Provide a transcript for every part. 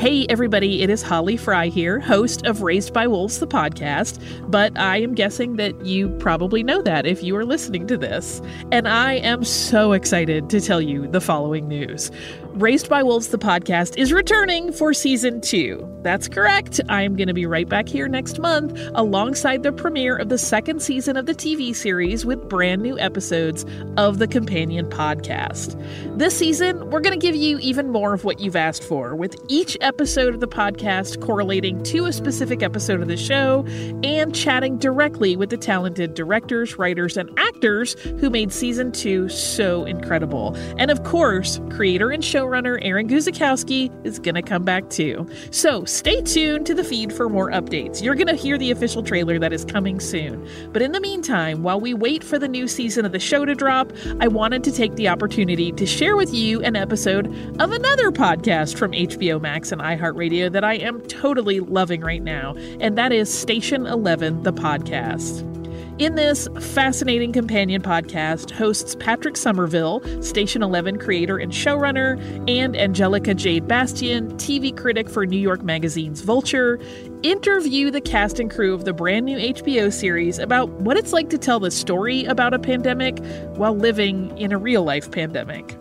Hey, everybody, it is Holly Fry here, host of Raised by Wolves, the podcast. But I am guessing that you probably know that if you are listening to this. And I am so excited to tell you the following news. Raised by Wolves, the podcast, is returning for season two. That's correct. I am going to be right back here next month alongside the premiere of the second season of the TV series with brand new episodes of the companion podcast. This season, we're going to give you even more of what you've asked for, with each episode of the podcast correlating to a specific episode of the show and chatting directly with the talented directors, writers, and actors who made season two so incredible. And of course, creator and showrunner Aaron Guzikowski is going to come back too. So stay tuned to the feed for more updates. You're going to hear the official trailer that is coming soon. But in the meantime, while we wait for the new season of the show to drop, I wanted to take the opportunity to share with you an episode of another podcast from HBO Max and iHeartRadio that I am totally loving right now, and that is Station 11, the podcast. In this fascinating companion podcast, hosts Patrick Somerville, Station 11 creator and showrunner, and Angelica Jade Bastién, TV critic for New York Magazine's Vulture, interview the cast and crew of the brand new HBO series about what it's like to tell the story about a pandemic while living in a real life pandemic.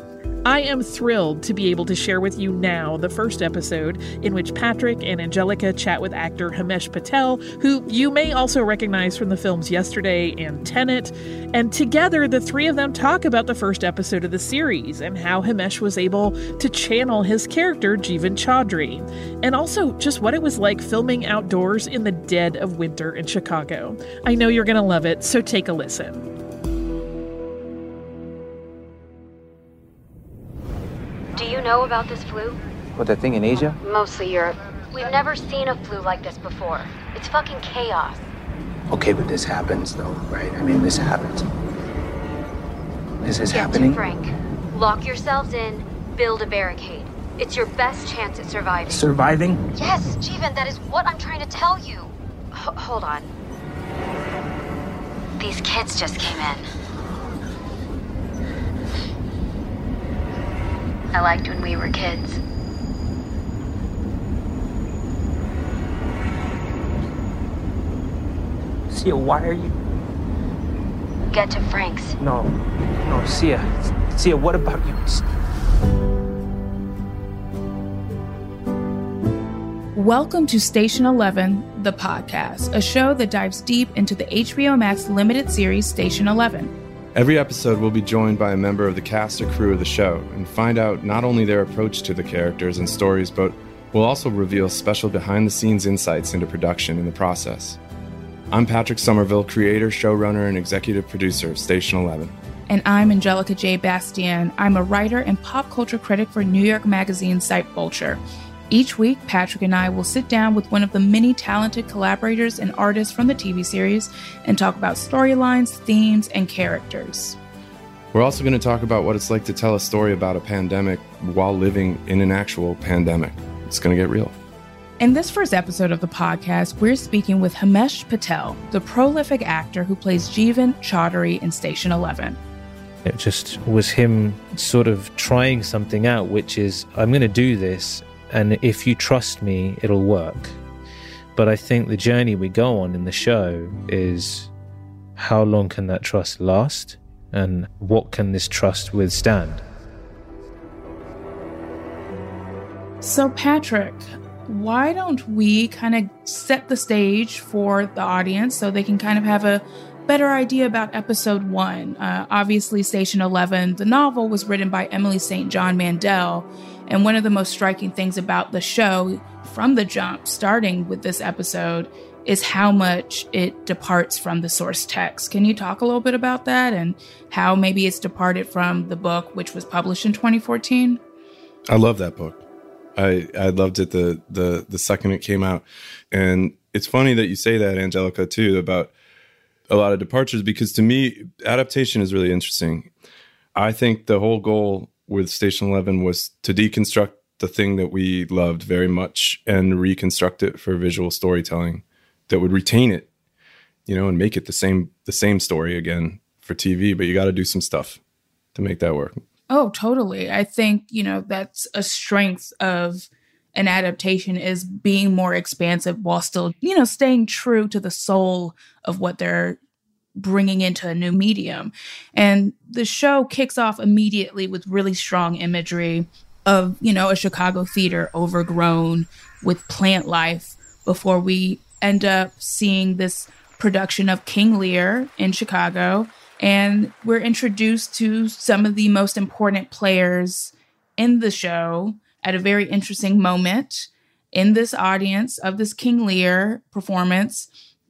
I am thrilled to be able to share with you now the first episode in which Patrick and Angelica chat with actor Himesh Patel, who you may also recognize from the films Yesterday and Tenet. And together, the three of them talk about the first episode of the series and how Himesh was able to channel his character, Jeevan Chaudhary, and also just what it was like filming outdoors in the dead of winter in Chicago. I know you're going to love it, so take a listen. You know about this flu? What, that thing in Asia? Mostly Europe. We've never seen a flu like this before. It's fucking chaos. Okay, but this happens, though, right? I mean, this happens. This is Get happening. to Frank. Lock yourselves in, build a barricade. It's your best chance at surviving. Surviving? yes, Jeevan, that is what I'm trying to tell you. H- hold on. These kids just came in. I liked when we were kids. Siya, why are you. Get to Frank's. No. No, Siya. Siya, what about you? Welcome to Station 11, the podcast, a show that dives deep into the HBO Max limited series Station 11. Every episode will be joined by a member of the cast or crew of the show and find out not only their approach to the characters and stories, but we'll also reveal special behind the scenes insights into production in the process. I'm Patrick Somerville, creator, showrunner, and executive producer of Station 11. And I'm Angelica J. Bastién. I'm a writer and pop culture critic for New York Magazine site Vulture. Each week, Patrick and I will sit down with one of the many talented collaborators and artists from the TV series and talk about storylines, themes, and characters. We're also going to talk about what it's like to tell a story about a pandemic while living in an actual pandemic. It's going to get real. In this first episode of the podcast, we're speaking with Himesh Patel, the prolific actor who plays Jeevan Chaudhary in Station 11. It just was him sort of trying something out, which is, I'm going to do this, and if you trust me, it'll work. But I think the journey we go on in the show is how long can that trust last, and what can this trust withstand? So, Patrick, why don't we kind of set the stage for the audience so they can kind of have a better idea about episode one? Uh, obviously, Station 11, the novel, was written by Emily St. John Mandel. And one of the most striking things about the show from the jump, starting with this episode, is how much it departs from the source text. Can you talk a little bit about that and how maybe it's departed from the book, which was published in 2014? I love that book. I I loved it the the the second it came out, and it's funny that you say that, Angelica, too, about a lot of departures because to me, adaptation is really interesting. I think the whole goal with Station Eleven was to deconstruct the thing that we loved very much and reconstruct it for visual storytelling that would retain it, you know, and make it the same the same story again for TV. But you got to do some stuff to make that work. Oh, totally. I think, you know, that's a strength of an adaptation is being more expansive while still, you know, staying true to the soul of what they're bringing into a new medium. And the show kicks off immediately with really strong imagery of, you know, a Chicago theater overgrown with plant life before we end up seeing this production of King Lear in Chicago. And we're introduced to some of the most important players in the show at a very interesting moment in this audience of this King Lear performance.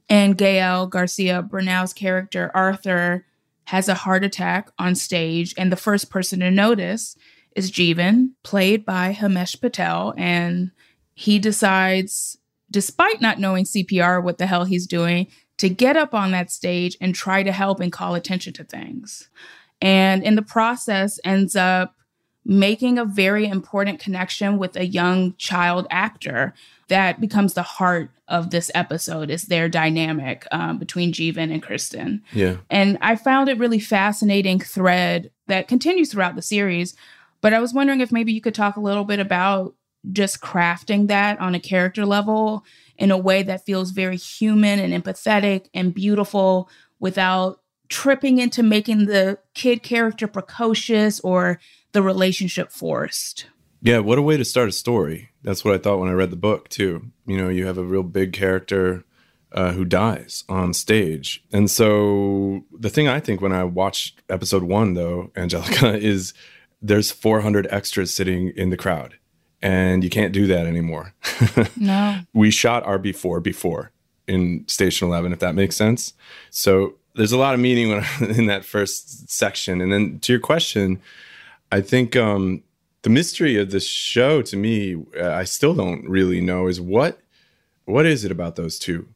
And Gael Garcia Bernal's character, Arthur, has a heart attack on stage. And the first person to notice is Jeevan, played by Himesh Patel. And he decides, despite not knowing CPR, what the hell he's doing, to get up on that stage and try to help and call attention to things. And in the process, ends up making a very important connection with a young child actor that becomes the heart of this episode is their dynamic um, between Jeevan and Kirsten. Yeah. And I found it really fascinating thread that continues throughout the series. But I was wondering if maybe you could talk a little bit about just crafting that on a character level in a way that feels very human and empathetic and beautiful without tripping into making the kid character precocious or the relationship forced. Yeah, what a way to start a story. That's what I thought when I read the book too. You know, you have a real big character uh, who dies on stage, and so the thing I think when I watched episode one, though, Angelica, is there's 400 extras sitting in the crowd, and you can't do that anymore. No. we shot our before before in Station Eleven, if that makes sense. So there's a lot of meaning when, in that first section, and then to your question, I think um, the mystery of this show to me, uh, I still don't really know is what what is it about those two?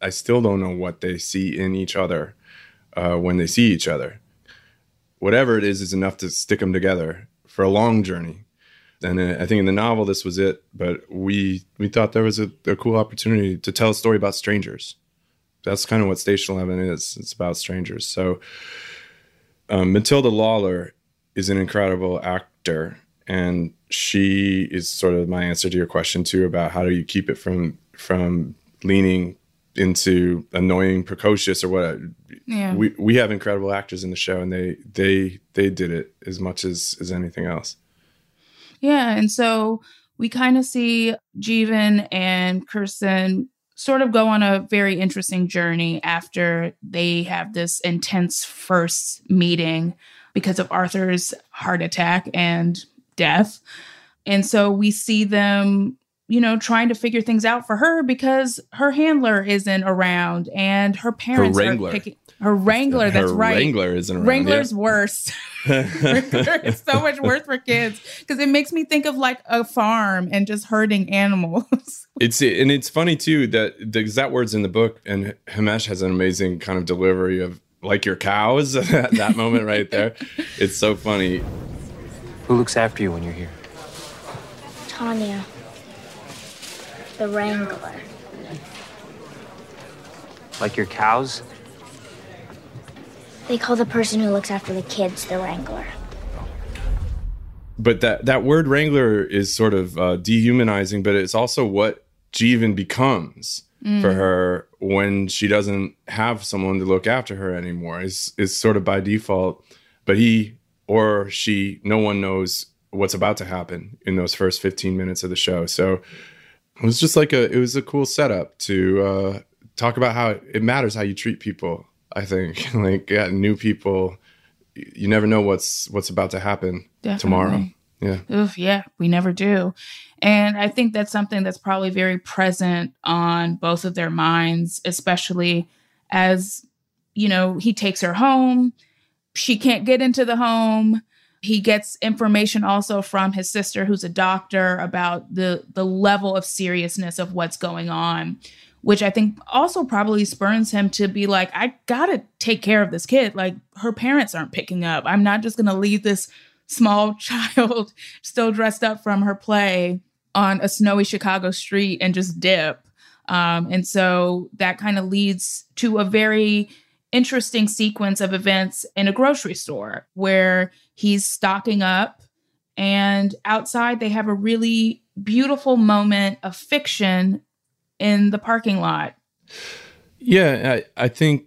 I still don't know what they see in each other uh, when they see each other. Whatever it is, is enough to stick them together for a long journey. And uh, I think in the novel, this was it. But we we thought there was a, a cool opportunity to tell a story about strangers. That's kind of what Station Eleven is. It's about strangers. So um, Matilda Lawler is an incredible actor and she is sort of my answer to your question too about how do you keep it from from leaning into annoying precocious or what uh, Yeah. we we have incredible actors in the show and they they they did it as much as as anything else Yeah, and so we kind of see Jeevan and Kirsten sort of go on a very interesting journey after they have this intense first meeting because of Arthur's heart attack and death. And so we see them, you know, trying to figure things out for her because her handler isn't around and her parents Wrangler. are picking her wrangler. that's Her right. wrangler isn't around, Wrangler's yeah. worse. Wrangler is so much worse for kids because it makes me think of like a farm and just herding animals. It's and it's funny too that the exact words in the book, and Himesh has an amazing kind of delivery of like your cows at that moment right there. It's so funny. Who looks after you when you're here? Tanya. The Wrangler. Like your cows? They call the person who looks after the kids the Wrangler. But that that word wrangler is sort of uh, dehumanizing, but it's also what Jeevan becomes for her when she doesn't have someone to look after her anymore. Is is sort of by default, but he or she, no one knows what's about to happen in those first 15 minutes of the show. So it was just like a it was a cool setup to uh, talk about how it matters how you treat people. I think like yeah, new people, you never know what's what's about to happen tomorrow. Yeah. Oof, yeah, we never do. And I think that's something that's probably very present on both of their minds, especially as, you know, he takes her home. She can't get into the home. He gets information also from his sister, who's a doctor, about the the level of seriousness of what's going on, which I think also probably spurns him to be like, I gotta take care of this kid. Like her parents aren't picking up. I'm not just gonna leave this small child still dressed up from her play on a snowy Chicago street and just dip. Um, and so that kind of leads to a very interesting sequence of events in a grocery store where he's stocking up And outside, they have a really beautiful moment of fiction in the parking lot. Yeah, I, I think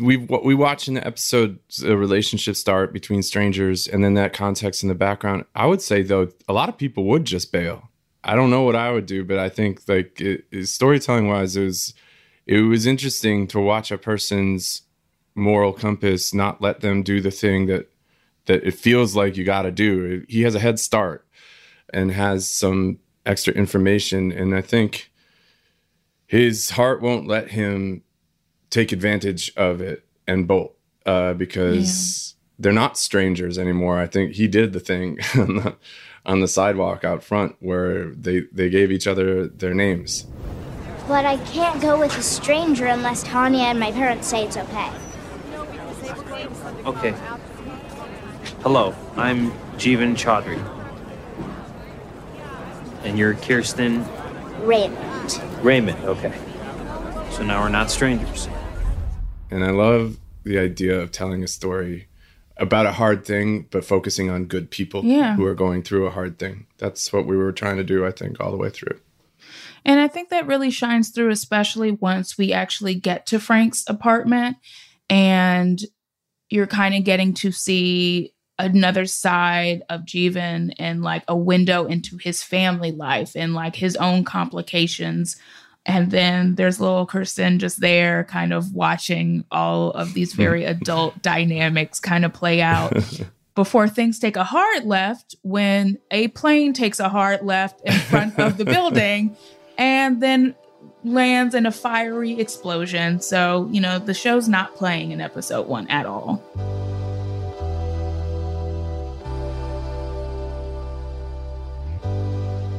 we we watch in the episode the relationship start between strangers, and then that context in the background. I would say though, a lot of people would just bail. I don't know what I would do, but I think like it, it, storytelling wise, it was it was interesting to watch a person's moral compass not let them do the thing that that it feels like you got to do. He has a head start and has some extra information, and I think his heart won't let him take advantage of it and bolt uh, because yeah. they're not strangers anymore. I think he did the thing on the, on the sidewalk out front where they, they gave each other their names. But I can't go with a stranger unless Tanya and my parents say it's okay. Okay. Hello, I'm Jeevan Chaudhary. And you're Kirsten? Raymonde. Raymonde, okay. So now we're not strangers. And I love the idea of telling a story about a hard thing, but focusing on good people yeah. who are going through a hard thing. That's what we were trying to do, I think, all the way through. And I think that really shines through, especially once we actually get to Frank's apartment and you're kind of getting to see another side of Jeevan and like a window into his family life and like his own complications. And then there's little Kirsten just there, kind of watching all of these very adult dynamics kind of play out. Before things take a hard left when a plane takes a hard left in front of the building and then lands in a fiery explosion. So, you know, the show's not playing in episode one at all.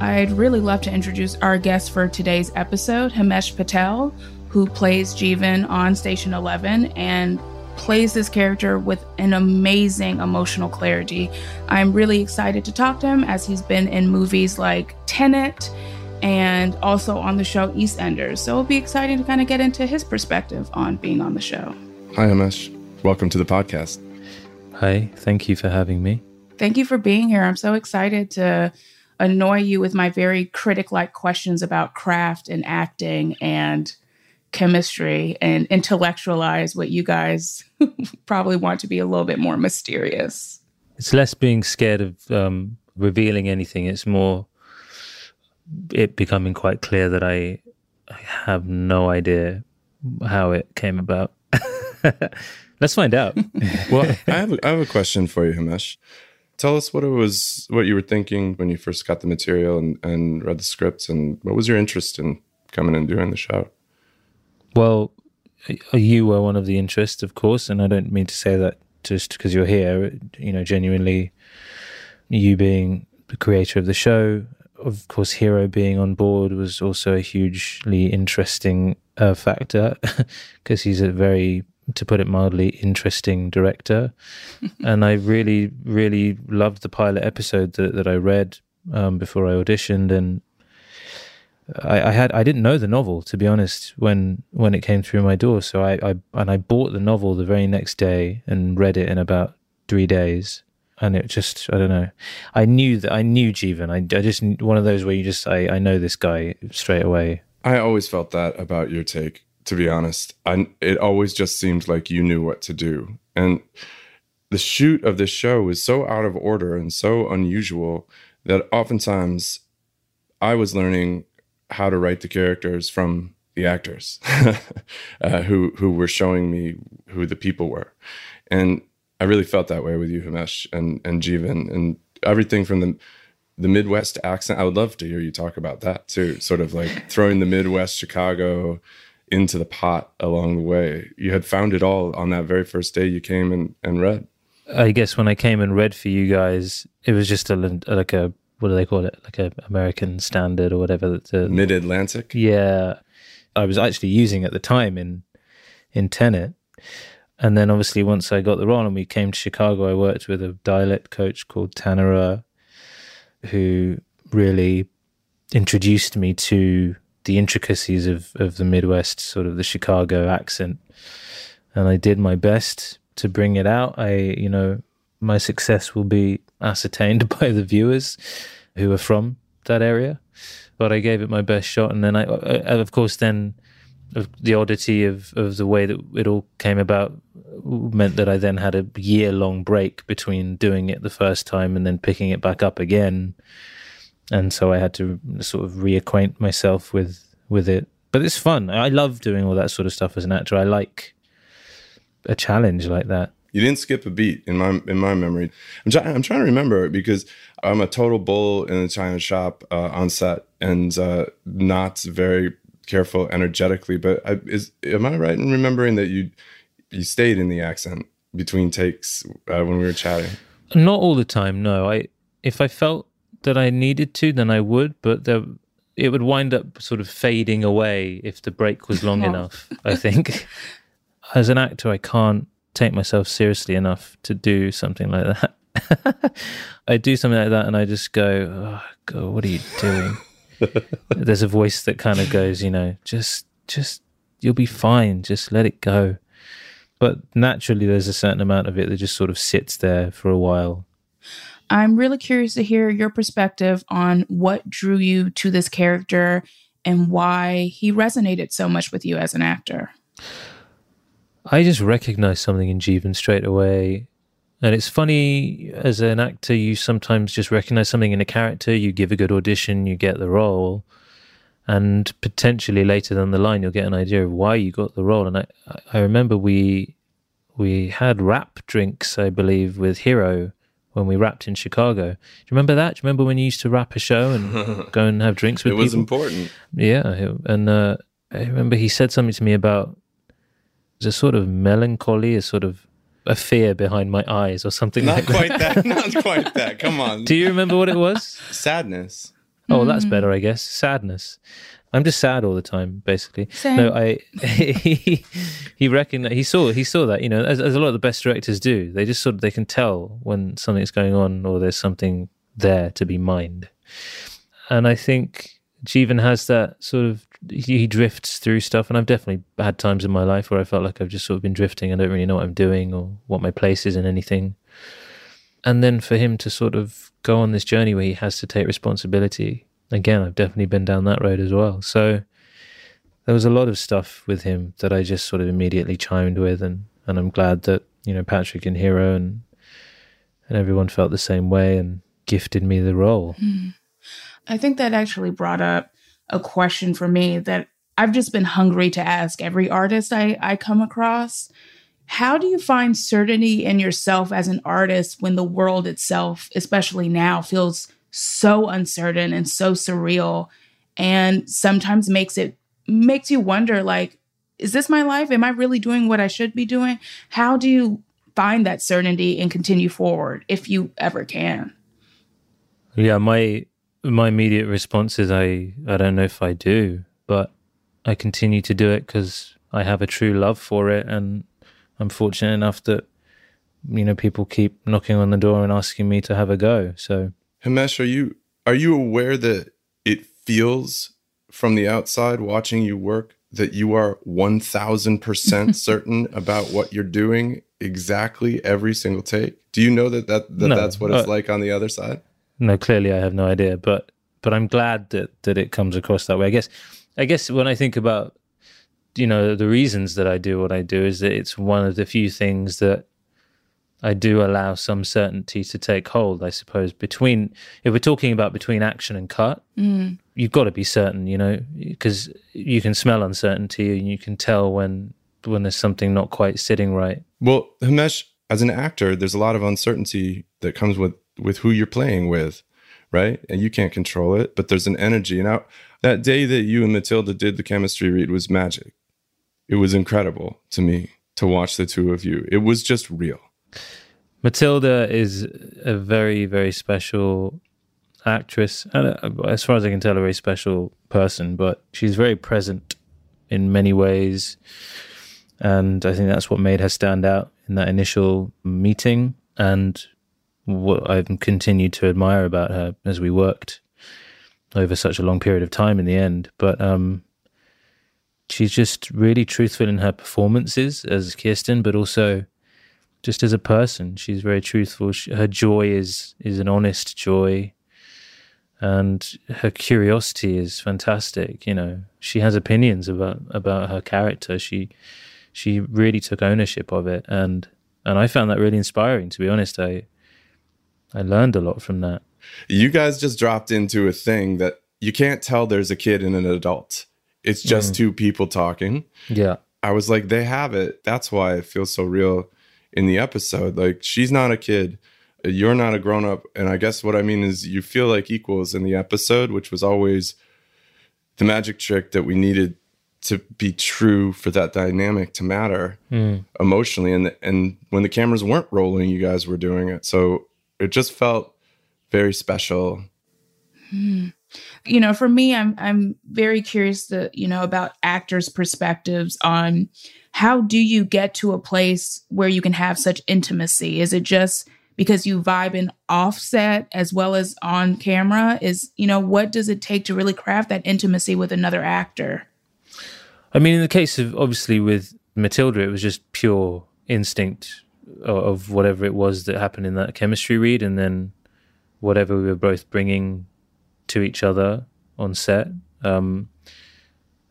I'd really love to introduce our guest for today's episode, Himesh Patel, who plays Jeevan on Station 11 and plays this character with an amazing emotional clarity. I'm really excited to talk to him as he's been in movies like Tenet and also on the show EastEnders. So it'll be exciting to kind of get into his perspective on being on the show. Hi, Himesh. Welcome to the podcast. Hi, thank you for having me. Thank you for being here. I'm so excited to annoy you with my very critic like questions about craft and acting and chemistry and intellectualize what you guys probably want to be a little bit more mysterious. It's less being scared of um, revealing anything. It's more it becoming quite clear that I, I have no idea how it came about. Let's find out. well, I have, a, I have a question for you, Himesh. Tell us what it was, what you were thinking when you first got the material and, and read the scripts, and what was your interest in coming and doing the show? Well, you were one of the interests, of course, and I don't mean to say that just because you're here. You know, genuinely, you being the creator of the show, of course, Hiro being on board was also a hugely interesting uh, factor because he's a very to put it mildly, interesting director. and I really, really loved the pilot episode that, that I read um, before I auditioned. And I, I, had I didn't know the novel to be honest when when it came through my door. So I, I and I bought the novel the very next day and read it in about three days. And it just I don't know. I knew that I knew Jeevan. I, I just one of those where you just I, I know this guy straight away. I always felt that about your take to be honest. I, it always just seemed like you knew what to do. And the shoot of this show was so out of order and so unusual that oftentimes I was learning how to write the characters from the actors uh, who who were showing me who the people were. And I really felt that way with you, Himesh and, and Jeevan, and everything from the the Midwest accent. I would love to hear you talk about that too. Sort of like throwing the Midwest Chicago into the pot along the way. You had found it all on that very first day you came and, and read. I guess when I came and read for you guys, it was just a like a what do they call it? Like a American standard or whatever. Mid Atlantic. Yeah, I was actually using at the time in in Tenet, and then obviously once I got the role and we came to Chicago, I worked with a dialect coach called Tanara, who really introduced me to the intricacies of, of the Midwest, sort of the Chicago accent. And I did my best to bring it out. I, you know, my success will be ascertained by the viewers who are from that area. But I gave it my best shot, and then I, I of course, then the oddity of, of the way that it all came about meant that I then had a year long break between doing it the first time and then picking it back up again. And so I had to sort of reacquaint myself with with it. But it's fun. I love doing all that sort of stuff as an actor. I like a challenge like that. You didn't skip a beat in my in my memory. I'm, try, I'm trying to remember because I'm a total bull in the China shop uh, on set and uh, not very careful energetically. But I, is am I right in remembering that you you stayed in the accent between takes uh, when we were chatting? Not all the time. No, I if I felt that I needed to, then I would. But there, it would wind up sort of fading away if the break was long oh. enough. I think. As an actor, I can't take myself seriously enough to do something like that. I do something like that, and I just go, "Oh God, what are you doing?" There's a voice that kind of goes, you know, just, just, you'll be fine. Just let it go. But naturally, there's a certain amount of it that just sort of sits there for a while. I'm really curious to hear your perspective on what drew you to this character and why he resonated so much with you as an actor. I just recognized something in Jeevan straight away. And it's funny, as an actor, you sometimes just recognize something in a character, you give a good audition, you get the role. And potentially later down the line, you'll get an idea of why you got the role. And I, I remember we we had wrap drinks, I believe, with Hiro when we wrapped in Chicago. Do you remember that? Do you remember when you used to wrap a show and go and have drinks with it people? It was important. Yeah. And uh, I remember he said something to me about there's a sort of melancholy, a sort of a fear behind my eyes or something not like quite that. Not quite that. Come on. Do you remember what it was? Sadness. Oh, well, that's mm. better, I guess. Sadness. I'm just sad all the time, basically. Same. No, I he he reckoned he saw he saw that you know as, as a lot of the best directors do. They just sort of they can tell when something's going on or there's something there to be mined. And I think Jeevan has that sort of he drifts through stuff, and I've definitely had times in my life where I felt like I've just sort of been drifting. I don't really know what I'm doing or what my place is in anything. And then for him to sort of go on this journey where he has to take responsibility again, I've definitely been down that road as well. So there was a lot of stuff with him that I just sort of immediately chimed with, and and I'm glad that you know Patrick and Hiro and and everyone felt the same way and gifted me the role. Mm. I think that actually brought up a question for me that I've just been hungry to ask every artist I, I come across. How do you find certainty in yourself as an artist when the world itself, especially now, feels so uncertain and so surreal and sometimes makes it makes you wonder like is this my life? Am i really doing what i should be doing? How do you find that certainty and continue forward if you ever can? Yeah my my immediate response is I I don't know if I do, but I continue to do it because I have a true love for it, and I'm fortunate enough that you know people keep knocking on the door and asking me to have a go. So, Himesh, are you are you aware that it feels from the outside watching you work that you are one thousand percent certain about what you're doing exactly every single take? Do you know that that, that no, that's what it's uh, like on the other side? No, clearly I have no idea, but but I'm glad that that it comes across that way. I guess I guess when I think about you know the reasons that I do what I do is that it's one of the few things that I do allow some certainty to take hold. I suppose between if we're talking about between action and cut, mm. you've got to be certain, you know, because you can smell uncertainty and you can tell when when there's something not quite sitting right. Well, Himesh, as an actor, there's a lot of uncertainty that comes with with who you're playing with, right? And you can't control it, but there's an energy. Now, that day that you and Matilda did the chemistry read was magic. It was incredible to me to watch the two of you. It was just real. Matilda is a very, very special actress, and uh, as far as I can tell, a very special person. But she's very present in many ways, and I think that's what made her stand out in that initial meeting. And what I've continued to admire about her as we worked over such a long period of time in the end. But um, she's just really truthful in her performances as Kirsten, but also just as a person. She's very truthful. She, her joy is is an honest joy, and her curiosity is fantastic. You know, she has opinions about about her character. She she really took ownership of it, and and I found that really inspiring. To be honest, I I learned a lot from that. You guys just dropped into a thing that you can't tell there's a kid and an adult. It's just Mm. two people talking. Yeah, I was like, they have it. That's why it feels so real in the episode. Like, she's not a kid. You're not a grown up. And I guess what I mean is you feel like equals in the episode, which was always the magic trick that we needed to be true for that dynamic to matter emotionally. And, and when the cameras weren't rolling, you guys were doing it. So it just felt very special. Hmm. you know for me i'm i'm very curious to you know about actors perspectives on how do you get to a place where you can have such intimacy? Is it just because you vibe in offset as well as on camera? Is you know what does it take to really craft that intimacy with another actor? I mean, in the case of obviously with Matilda, it was just pure instinct o- of whatever it was that happened in that chemistry read, and then whatever we were both bringing to each other on set. Um,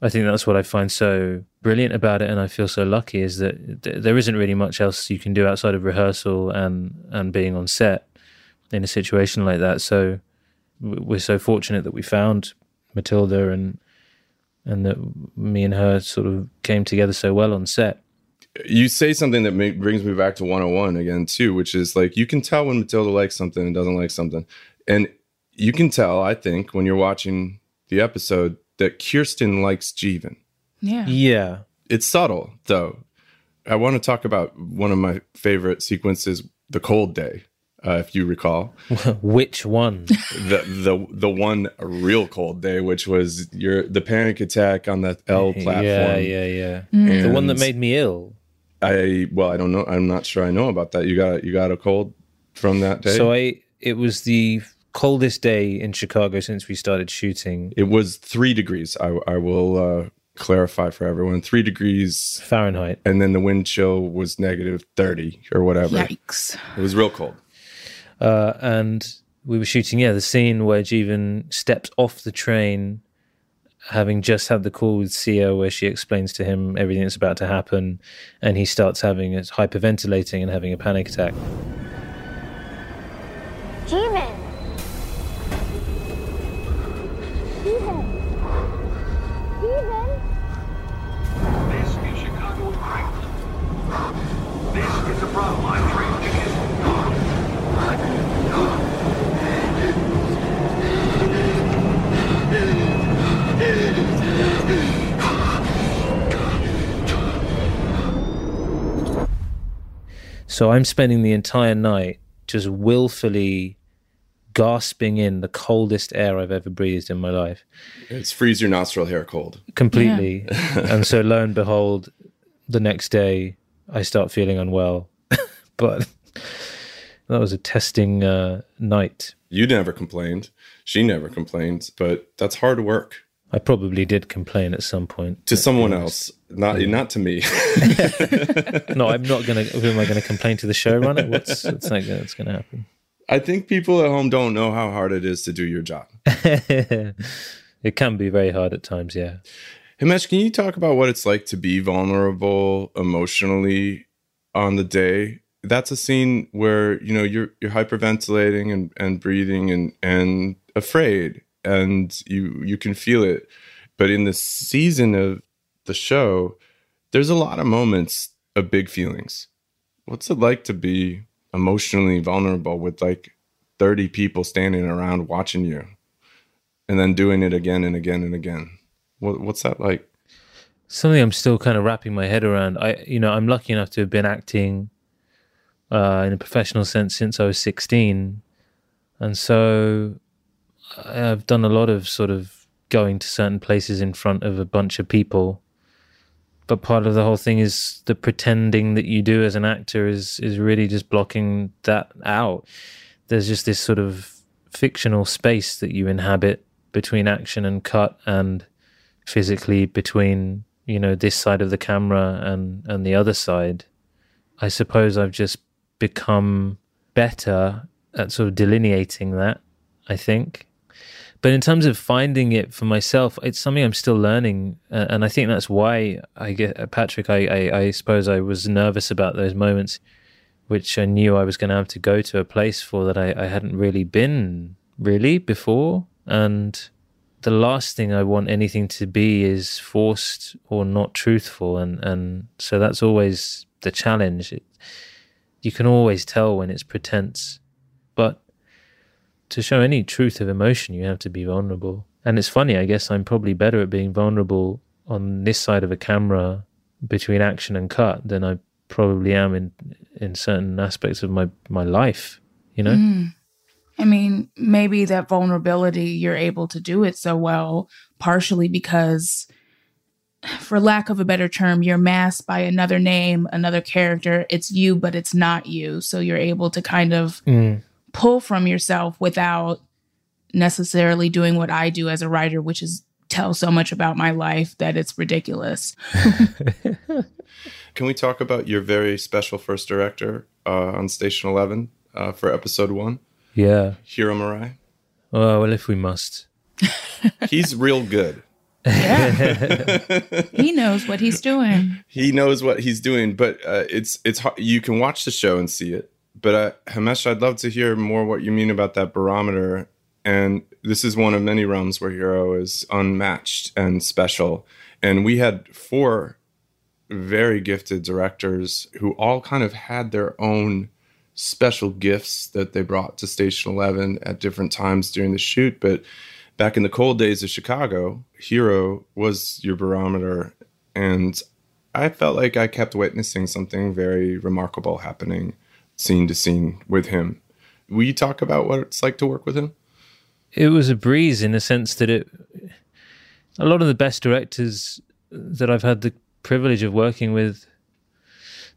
I think that's what I find so brilliant about it, and I feel so lucky is that th- there isn't really much else you can do outside of rehearsal and and being on set in a situation like that. So we're so fortunate that we found Matilda and and that me and her sort of came together so well on set. You say something that ma- brings me back to 101 again too which is like you can tell when matilda likes something and doesn't like something and you can tell i think when you're watching the episode that kirsten likes jeevan yeah Yeah. it's subtle though i want to talk about one of my favorite sequences the cold day uh, if you recall Which one? the the the one real cold day which was your the panic attack on that l platform Yeah, yeah, yeah. The one that made me ill. I well i don't know i'm not sure i know about that you got you got a cold from that day So I it was the coldest day in Chicago since we started shooting. It was three degrees. I, I will uh, clarify for everyone: three degrees, Fahrenheit. and then the wind chill was negative thirty or whatever. yikes It was real cold. Uh, and we were shooting, yeah, the scene where Jeevan steps off the train, having just had the call with Siya, where she explains to him everything that's about to happen, and he starts having hyperventilating and having a panic attack. Jeevan! So I'm spending the entire night just willfully gasping in the coldest air I've ever breathed in my life. It's freeze your nostril hair cold. completely. and so lo and behold, the next day I start feeling unwell. but that was a testing uh, night. You never complained. She never complained. But that's hard work I probably did complain at some point. to someone else, not not to me. No, I'm not gonna. Who am I going to complain to the showrunner? What's what's not gonna, what's going to happen? I think people at home don't know how hard it is to do your job. it can be very hard at times. Yeah. Himesh, can you talk about what it's like to be vulnerable emotionally on the day? That's a scene where you know you're you're hyperventilating and, and breathing and and afraid, and you you can feel it. But in the season of the show, there's a lot of moments of big feelings. What's it like to be emotionally vulnerable with like 30 people standing around watching you, and then doing it again and again and again? What, what's that like? something I'm still kind of wrapping my head around. I, you know, I'm lucky enough to have been acting uh, in a professional sense since I was 16, and so I've done a lot of sort of going to certain places in front of a bunch of people. But part of the whole thing is the pretending that you do as an actor is is really just blocking that out. There's just this sort of fictional space that you inhabit between action and cut and physically between you know this side of the camera and and the other side i suppose i've just become better at sort of delineating that, I think. But in terms of finding it for myself, it's something I'm still learning, uh, and I think that's why I get Patrick. I, I, I suppose I was nervous about those moments, which I knew I was going to have to go to a place for that I, I hadn't really been really before, and the last thing I want anything to be is forced or not truthful, and and so that's always the challenge. It, you can always tell when it's pretense, to show any truth of emotion, you have to be vulnerable. And it's funny, I guess I'm probably better at being vulnerable on this side of a camera between action and cut than I probably am in in certain aspects of my my life. You know. Mm. I mean, maybe that vulnerability, you're able to do it so well, partially because, for lack of a better term, you're masked by another name, another character. It's you, but it's not you. So you're able to kind of Mm. Pull from yourself without necessarily doing what I do as a writer, which is tell so much about my life that it's ridiculous. Can we talk about your very special first director uh, on Station Eleven uh, for episode one, Yeah. Hiro Murai? Oh, well, if we must. He's real good. Yeah. he knows what he's doing. he knows what he's doing but uh, it's it's hard. you can watch the show and see it but uh, Himesh, I'd love to hear more what you mean about that barometer. And this is one of many realms where Hiro is unmatched and special. And we had four very gifted directors who all kind of had their own special gifts that they brought to Station 11 at different times during the shoot. But back in the cold days of Chicago, Hiro was your barometer. And I felt like I kept witnessing something very remarkable happening scene to scene with him. Will you talk about what it's like to work with him? it was a breeze in the sense that it a lot of the best directors that I've had the privilege of working with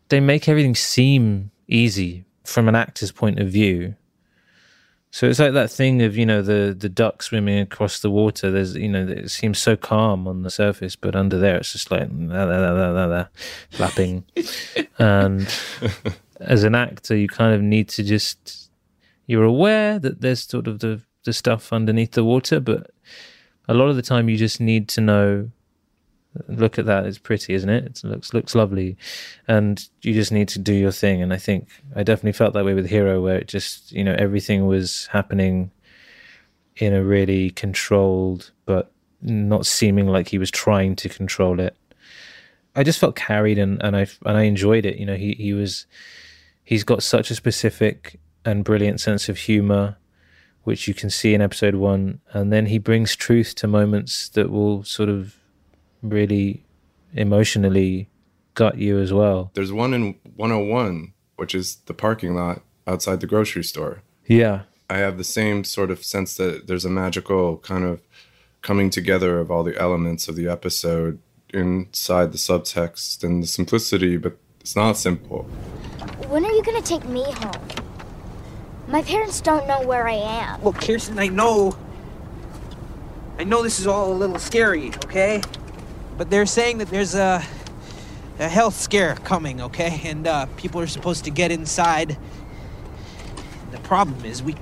they make everything seem easy from an actor's point of view so it's like that thing of you know the the duck swimming across the water there's you know it seems so calm on the surface but under there it's just like la, la, la, la, la, la, flapping and as an actor you kind of need to just you're aware that there's sort of the the stuff underneath the water, but a lot of the time you just need to know. Look at that; it's pretty, isn't it? It looks looks lovely, and you just need to do your thing. And I think I definitely felt that way with Hiro, where it just you know everything was happening in a really controlled, but not seeming like he was trying to control it. I just felt carried, and and I and I enjoyed it. You know, he he was he's got such a specific and brilliant sense of humor which you can see in episode one. And then he brings truth to moments that will sort of really emotionally gut you as well. There's one in 101, which is the parking lot outside the grocery store. Yeah. I have the same sort of sense that there's a magical kind of coming together of all the elements of the episode inside the subtext and the simplicity, but it's not simple. When are you gonna take me home? My parents don't know where I am. Look, Kirsten, I know. I know this is all a little scary, okay? But they're saying that there's a a health scare coming, okay? And uh, people are supposed to get inside. The problem is we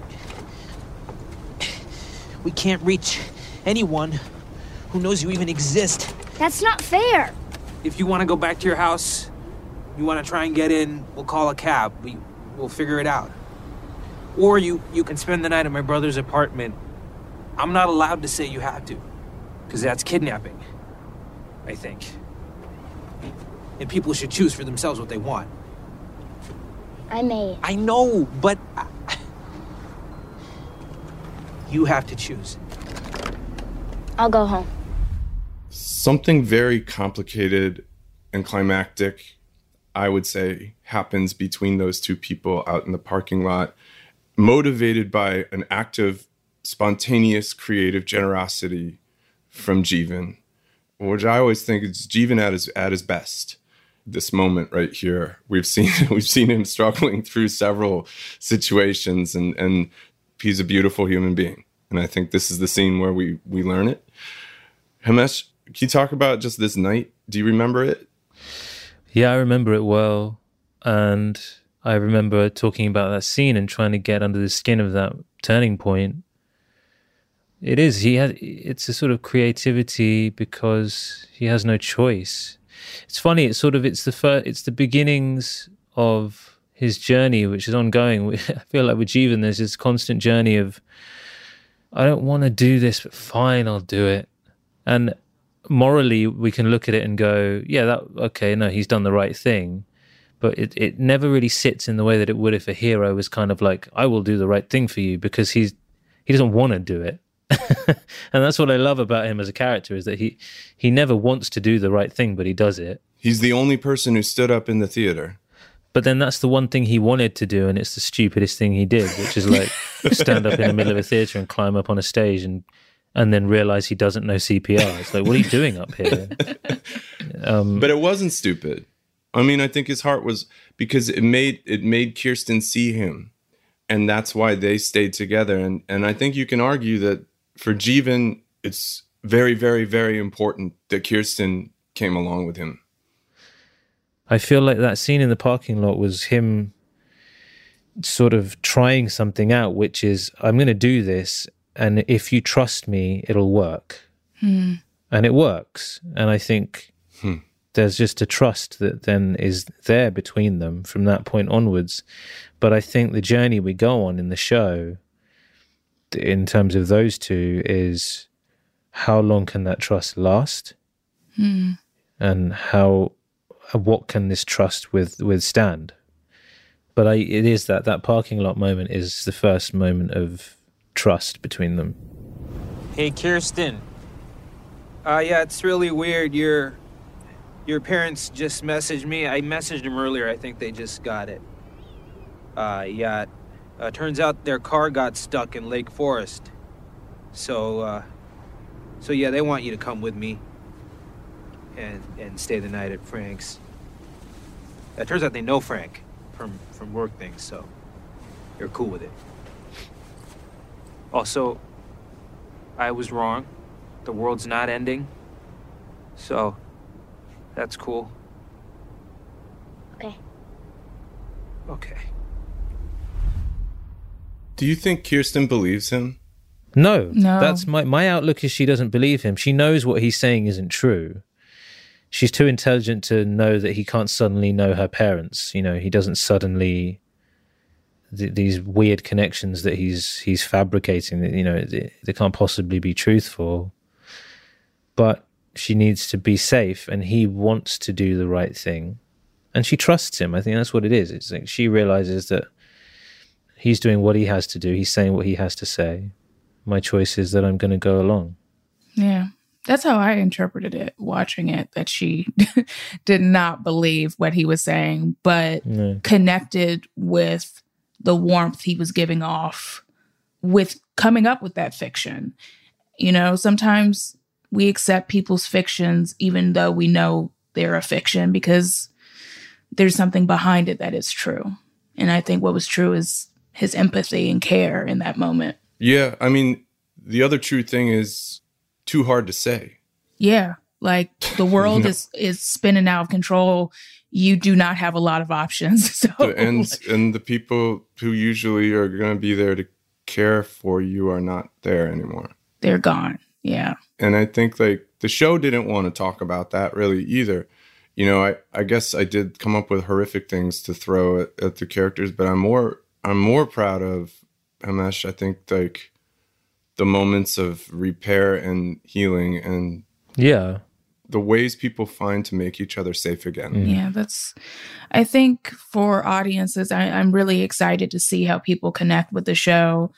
we can't reach anyone who knows you even exist. That's not fair. If you want to go back to your house, you want to try and get in, we'll call a cab. We we'll figure it out. Or you you can spend the night at my brother's apartment. I'm not allowed to say you have to, because that's kidnapping. I think. And people should choose for themselves what they want. I may. I know, but I- you have to choose. I'll go home. something very complicated and climactic, I would say, happens between those two people out in the parking lot, motivated by an act of spontaneous creative generosity from Jeevan, which I always think is Jeevan at his at his best. This moment right here, we've seen we've seen him struggling through several situations, and and he's a beautiful human being. And I think this is the scene where we we learn it. Himesh, can you talk about just this night? Do you remember it? Yeah, I remember it well. And I remember talking about that scene and trying to get under the skin of that turning point. It is he had it's a sort of creativity because he has no choice. It's funny. It's sort of it's the first, it's the beginnings of his journey, which is ongoing. I feel like with Jeevan, there's this constant journey of I don't want to do this, but fine, I'll do it. And morally, we can look at it and go, yeah, that okay, no, he's done the right thing but it, it never really sits in the way that it would if a hero was kind of like, I will do the right thing for you because he's he doesn't want to do it. and that's what I love about him as a character is that he he never wants to do the right thing, but he does it. He's the only person who stood up in the theater. But then that's the one thing he wanted to do, and it's the stupidest thing he did, which is like stand up in the middle of a theater and climb up on a stage and and then realize he doesn't know CPR. It's like, what are you doing up here? Um, but it wasn't stupid. I mean, I think his heart was because it made it made Kirsten see him, and that's why they stayed together. And and I think you can argue that for Jeevan, it's very, very, very important that Kirsten came along with him. I feel like that scene in the parking lot was him sort of trying something out, which is I'm going to do this, and if you trust me, it'll work. Hmm. And it works. And I think Hmm. there's just a trust that then is there between them from that point onwards. But I think the journey we go on in the show, in terms of those two, is how long can that trust last, Hmm. and how what can this trust with withstand. But I, it is that that parking lot moment is the first moment of trust between them. Hey, Kirsten. Uh, yeah, it's really weird. Your your parents just messaged me. I messaged them earlier. I think they just got it. Uh, yeah. Uh, turns out their car got stuck in Lake Forest. So, uh, so yeah, they want you to come with me and and stay the night at Frank's. It turns out they know Frank from from work things, so you're cool with it. Also, I was wrong. The world's not ending. So, that's cool. Okay. Okay. Do you think Kirsten believes him? No, No. That's my my outlook is she doesn't believe him. She knows what he's saying isn't true. She's too intelligent to know that he can't suddenly know her parents. You know, he doesn't suddenly th- these weird connections that he's he's fabricating. That you know, they, they can't possibly be truthful. But she needs to be safe, and he wants to do the right thing, and she trusts him. I think that's what it is. It's like she realizes that he's doing what he has to do. He's saying what he has to say my choice is that I'm going to go along. Yeah. That's how I interpreted it watching it that she did not believe what he was saying, but No. connected with the warmth he was giving off with coming up with that fiction. You know, sometimes we accept people's fictions even though we know they're a fiction because there's something behind it that is true. And I think what was true is his empathy and care in that moment. Yeah, I mean, the other true thing is too hard to say. Yeah, like the world No. is is spinning out of control. You do not have a lot of options. So and and the people who usually are going to be there to care for you are not there anymore. they're gone. Yeah. And I think like the show didn't want to talk about that really either. You know, I I guess I did come up with horrific things to throw at, at the characters, but I'm more I'm more proud of Himesh. I think like the moments of repair and healing and Yeah. The ways people find to make each other safe again. Mm-hmm. Yeah, that's. I think for audiences, I, I'm really excited to see how people connect with the show,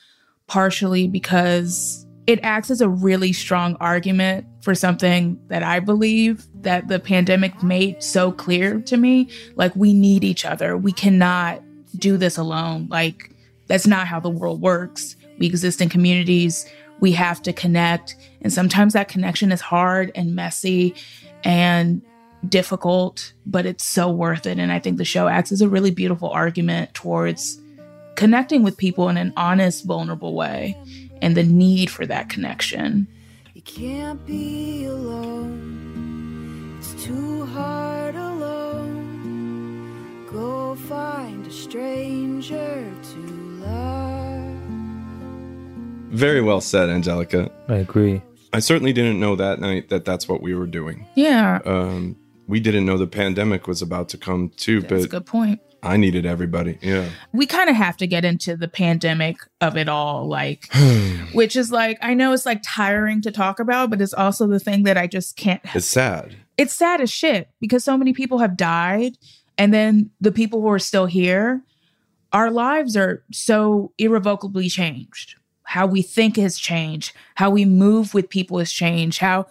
partially because it acts as a really strong argument for something that I believe that the pandemic made so clear to me. Like, we need each other. We cannot do this alone. Like, that's not how the world works. We exist in communities. We have to connect. And sometimes that connection is hard and messy and difficult, but it's so worth it. And I think the show acts as a really beautiful argument towards connecting with people in an honest, vulnerable way and the need for that connection. You can't be alone. It's too hard alone. Go find a stranger to love. Very well said, Angelica. I agree. I certainly didn't know that night that that's what we were doing. Yeah, Um, we didn't know the pandemic was about to come too, that's a good point. I needed everybody. Yeah. we kind of have to get into the pandemic of it all like which is like i know it's like tiring to talk about but it's also the thing that i just can't It's sad. it's sad as shit because so many people have died and then the people who are still here our lives are so irrevocably changed how we think has changed how we move with people has changed how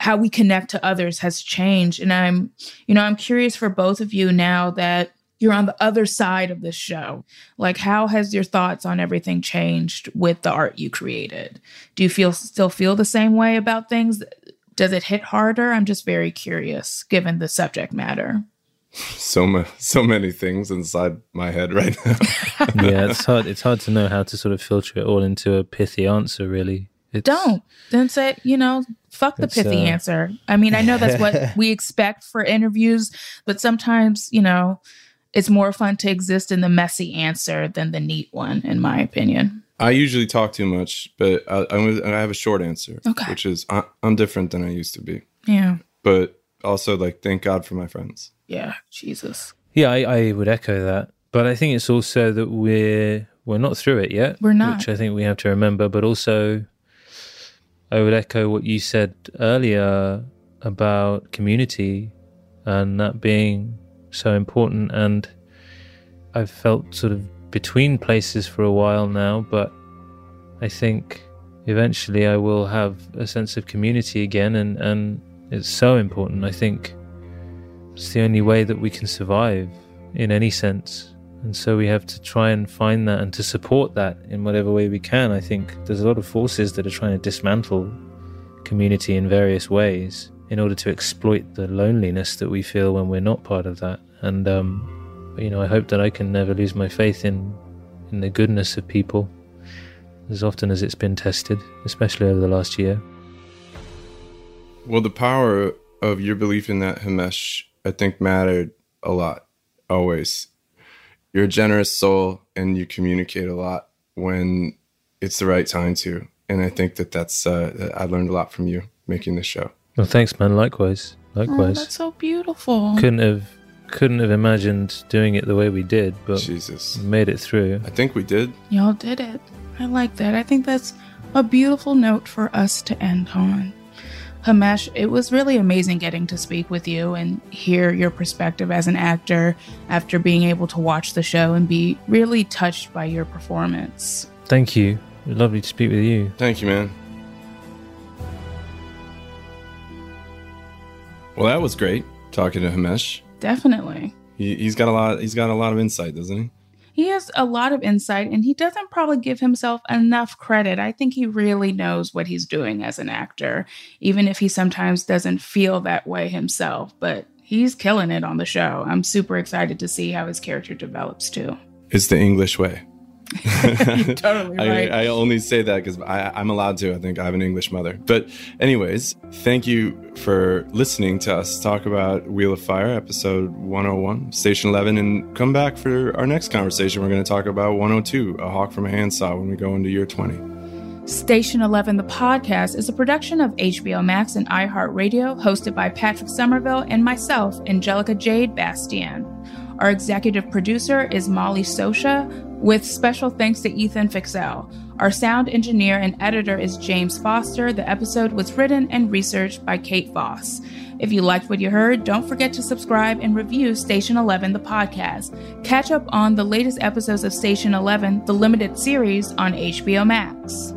how we connect to others has changed. And i'm you know i'm curious for both of you now that you're on the other side of this show. Like how has your thoughts on everything changed with the art you created? Do you feel still feel the same way about things? Does it hit harder? I'm just very curious given the subject matter So ma- so many things inside my head right now. yeah, it's hard. It's hard to know how to sort of filter it all into a pithy answer. Really, it's, don't then say you know fuck the pithy uh, answer i mean i know that's what we expect for interviews but sometimes you know it's more fun to exist in the messy answer than the neat one in my opinion I usually talk too much, but I, I'm I have a short answer, Okay. which is I, I'm different than I used to be. yeah But also, like, thank God for my friends. Yeah jesus Yeah, I, I would echo that, but I think it's also that we're we're not through it yet. We're not. which I think we have to remember. But also, I would echo what you said earlier about community and that being so important. And I've felt sort of between places for a while now, but I think eventually I will have a sense of community again, and and it's so important. I think it's the only way that we can survive in any sense. And so we have to try and find that and to support that in whatever way we can. I think there's a lot of forces that are trying to dismantle community in various ways in order to exploit the loneliness that we feel when we're not part of that. And um, you know, I hope that I can never lose my faith in in the goodness of people as often as it's been tested, especially over the last year. Well, the power of your belief in that, Himesh, I think mattered a lot, always. You're a generous soul and you communicate a lot when it's the right time to. And I think that that's, uh, I learned a lot from you making this show. Well, thanks, man. Likewise, oh, likewise. that's so beautiful couldn't have couldn't have imagined doing it the way we did, but Jesus. made it through. I think we did. y'all did it i like that i think that's a beautiful note for us to end on Himesh, it was really amazing getting to speak with you and hear your perspective as an actor after being able to watch the show and be really touched by your performance. Thank you. Lovely to speak with you. Thank you, man. Well, that was great talking to Himesh. Definitely. He, he's got a lot. He's got a lot of insight, doesn't he? He has a lot of insight and he doesn't probably give himself enough credit. I think he really knows what he's doing as an actor, even if he sometimes doesn't feel that way himself. But he's killing it on the show. I'm super excited to see how his character develops too. It's the English way. totally right. I, I only say that because I'm allowed to. I think I have an English mother. But, anyways, thank you for listening to us talk about Wheel of Fire, episode 101, Station 11. And come back for our next conversation. We're going to talk about 102, A Hawk from a Handsaw, when we go into year 20. Station 11, the podcast, is a production of HBO Max and iHeartRadio, hosted by Patrick Somerville and myself, Angelica Jade Bastién. Our executive producer is Molly Sosha, with special thanks to Ethan Fixell. Our sound engineer and editor is James Foster. The episode was written and researched by Kate Voss. If you liked what you heard, don't forget to subscribe and review Station 11, the podcast. Catch up on the latest episodes of Station 11, the limited series on HBO Max.